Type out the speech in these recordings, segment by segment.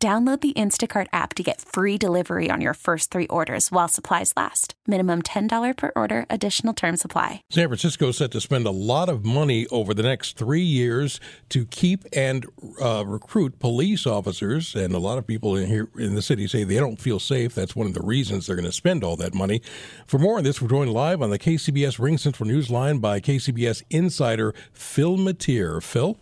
Download the Instacart app to get free delivery on your first three orders while supplies last. Minimum $10 per order, additional term supply. San Francisco is set to spend a lot of money over the next three years to keep and uh, recruit police officers. And a lot of people in here in the city say they don't feel safe. That's one of the reasons they're going to spend all that money. For more on this, we're joined live on the KCBS Ring Central Newsline by KCBS insider Phil Matier. Phil?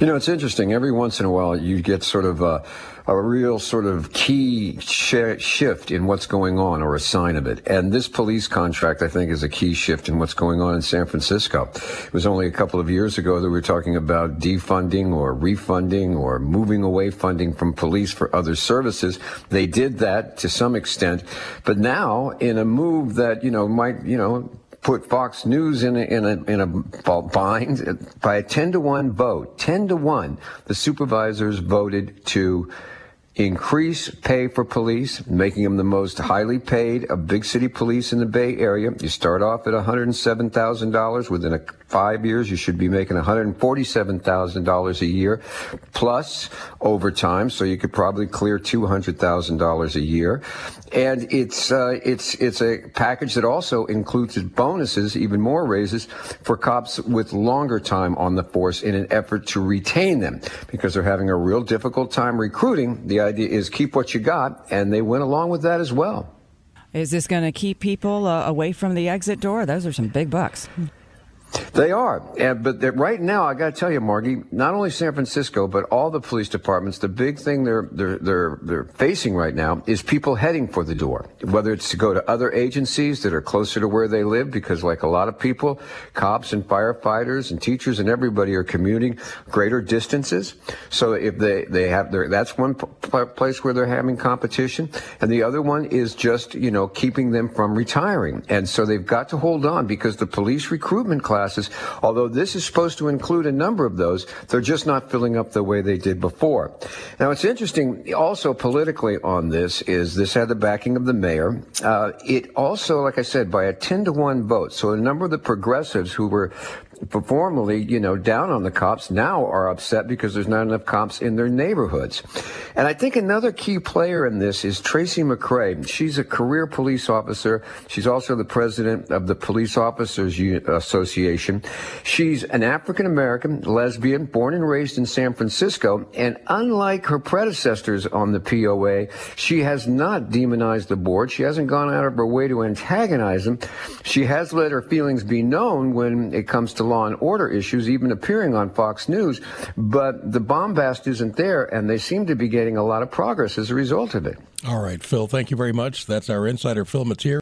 You know, it's interesting. Every once in a while, you get sort of a, a real sort of key sh- shift in what's going on or a sign of it. And this police contract, I think, is a key shift in what's going on in San Francisco. It was only a couple of years ago that we were talking about defunding or refunding or moving away funding from police for other services. They did that to some extent. But now, in a move that, you know, might, you know, put Fox News in a, in a, in a bind by a 10 to 1 vote. 10 to 1, the supervisors voted to increase pay for police, making them the most highly paid of big city police in the Bay Area. You start off at $107,000. Within a five years, you should be making $147,000 a year plus overtime. So you could probably clear $200,000 a year. And it's, uh, it's, it's a package that also includes bonuses, even more raises for cops with longer time on the force in an effort to retain them because they're having a real difficult time recruiting. The idea is keep what you got, and they went along with that as well. Is this going to keep people uh, away from the exit door? Those are some big bucks. They are, and, but right now, I got to tell you, Margie, not only San Francisco, but all the police departments. The big thing they're they're they're they're facing right now is people heading for the door. Whether it's to go to other agencies that are closer to where they live, because like a lot of people, cops and firefighters and teachers and everybody are commuting greater distances. So if they they have their that's one p- place where they're having competition, and the other one is just you know keeping them from retiring. And so they've got to hold on because the police recruitment class classes. Although this is supposed to include a number of those, they're just not filling up the way they did before. Now, it's interesting also politically on this is this had the backing of the mayor. Uh, it also, like I said, by a 10 to 1 vote. So a number of the progressives who were formerly, you know, down on the cops now are upset because there's not enough cops in their neighborhoods. And I think another key player in this is Tracy McCray. She's a career police officer. She's also the president of the Police Officers Association. She's an African American lesbian born and raised in San Francisco. And unlike her predecessors on the POA, she has not demonized the board. She hasn't gone out of her way to antagonize them. She has let her feelings be known when it comes to law and order issues, even appearing on Fox News. But the bombast isn't there, and they seem to be getting a lot of progress as a result of it. All right, Phil, thank you very much. That's our insider, Phil Matier.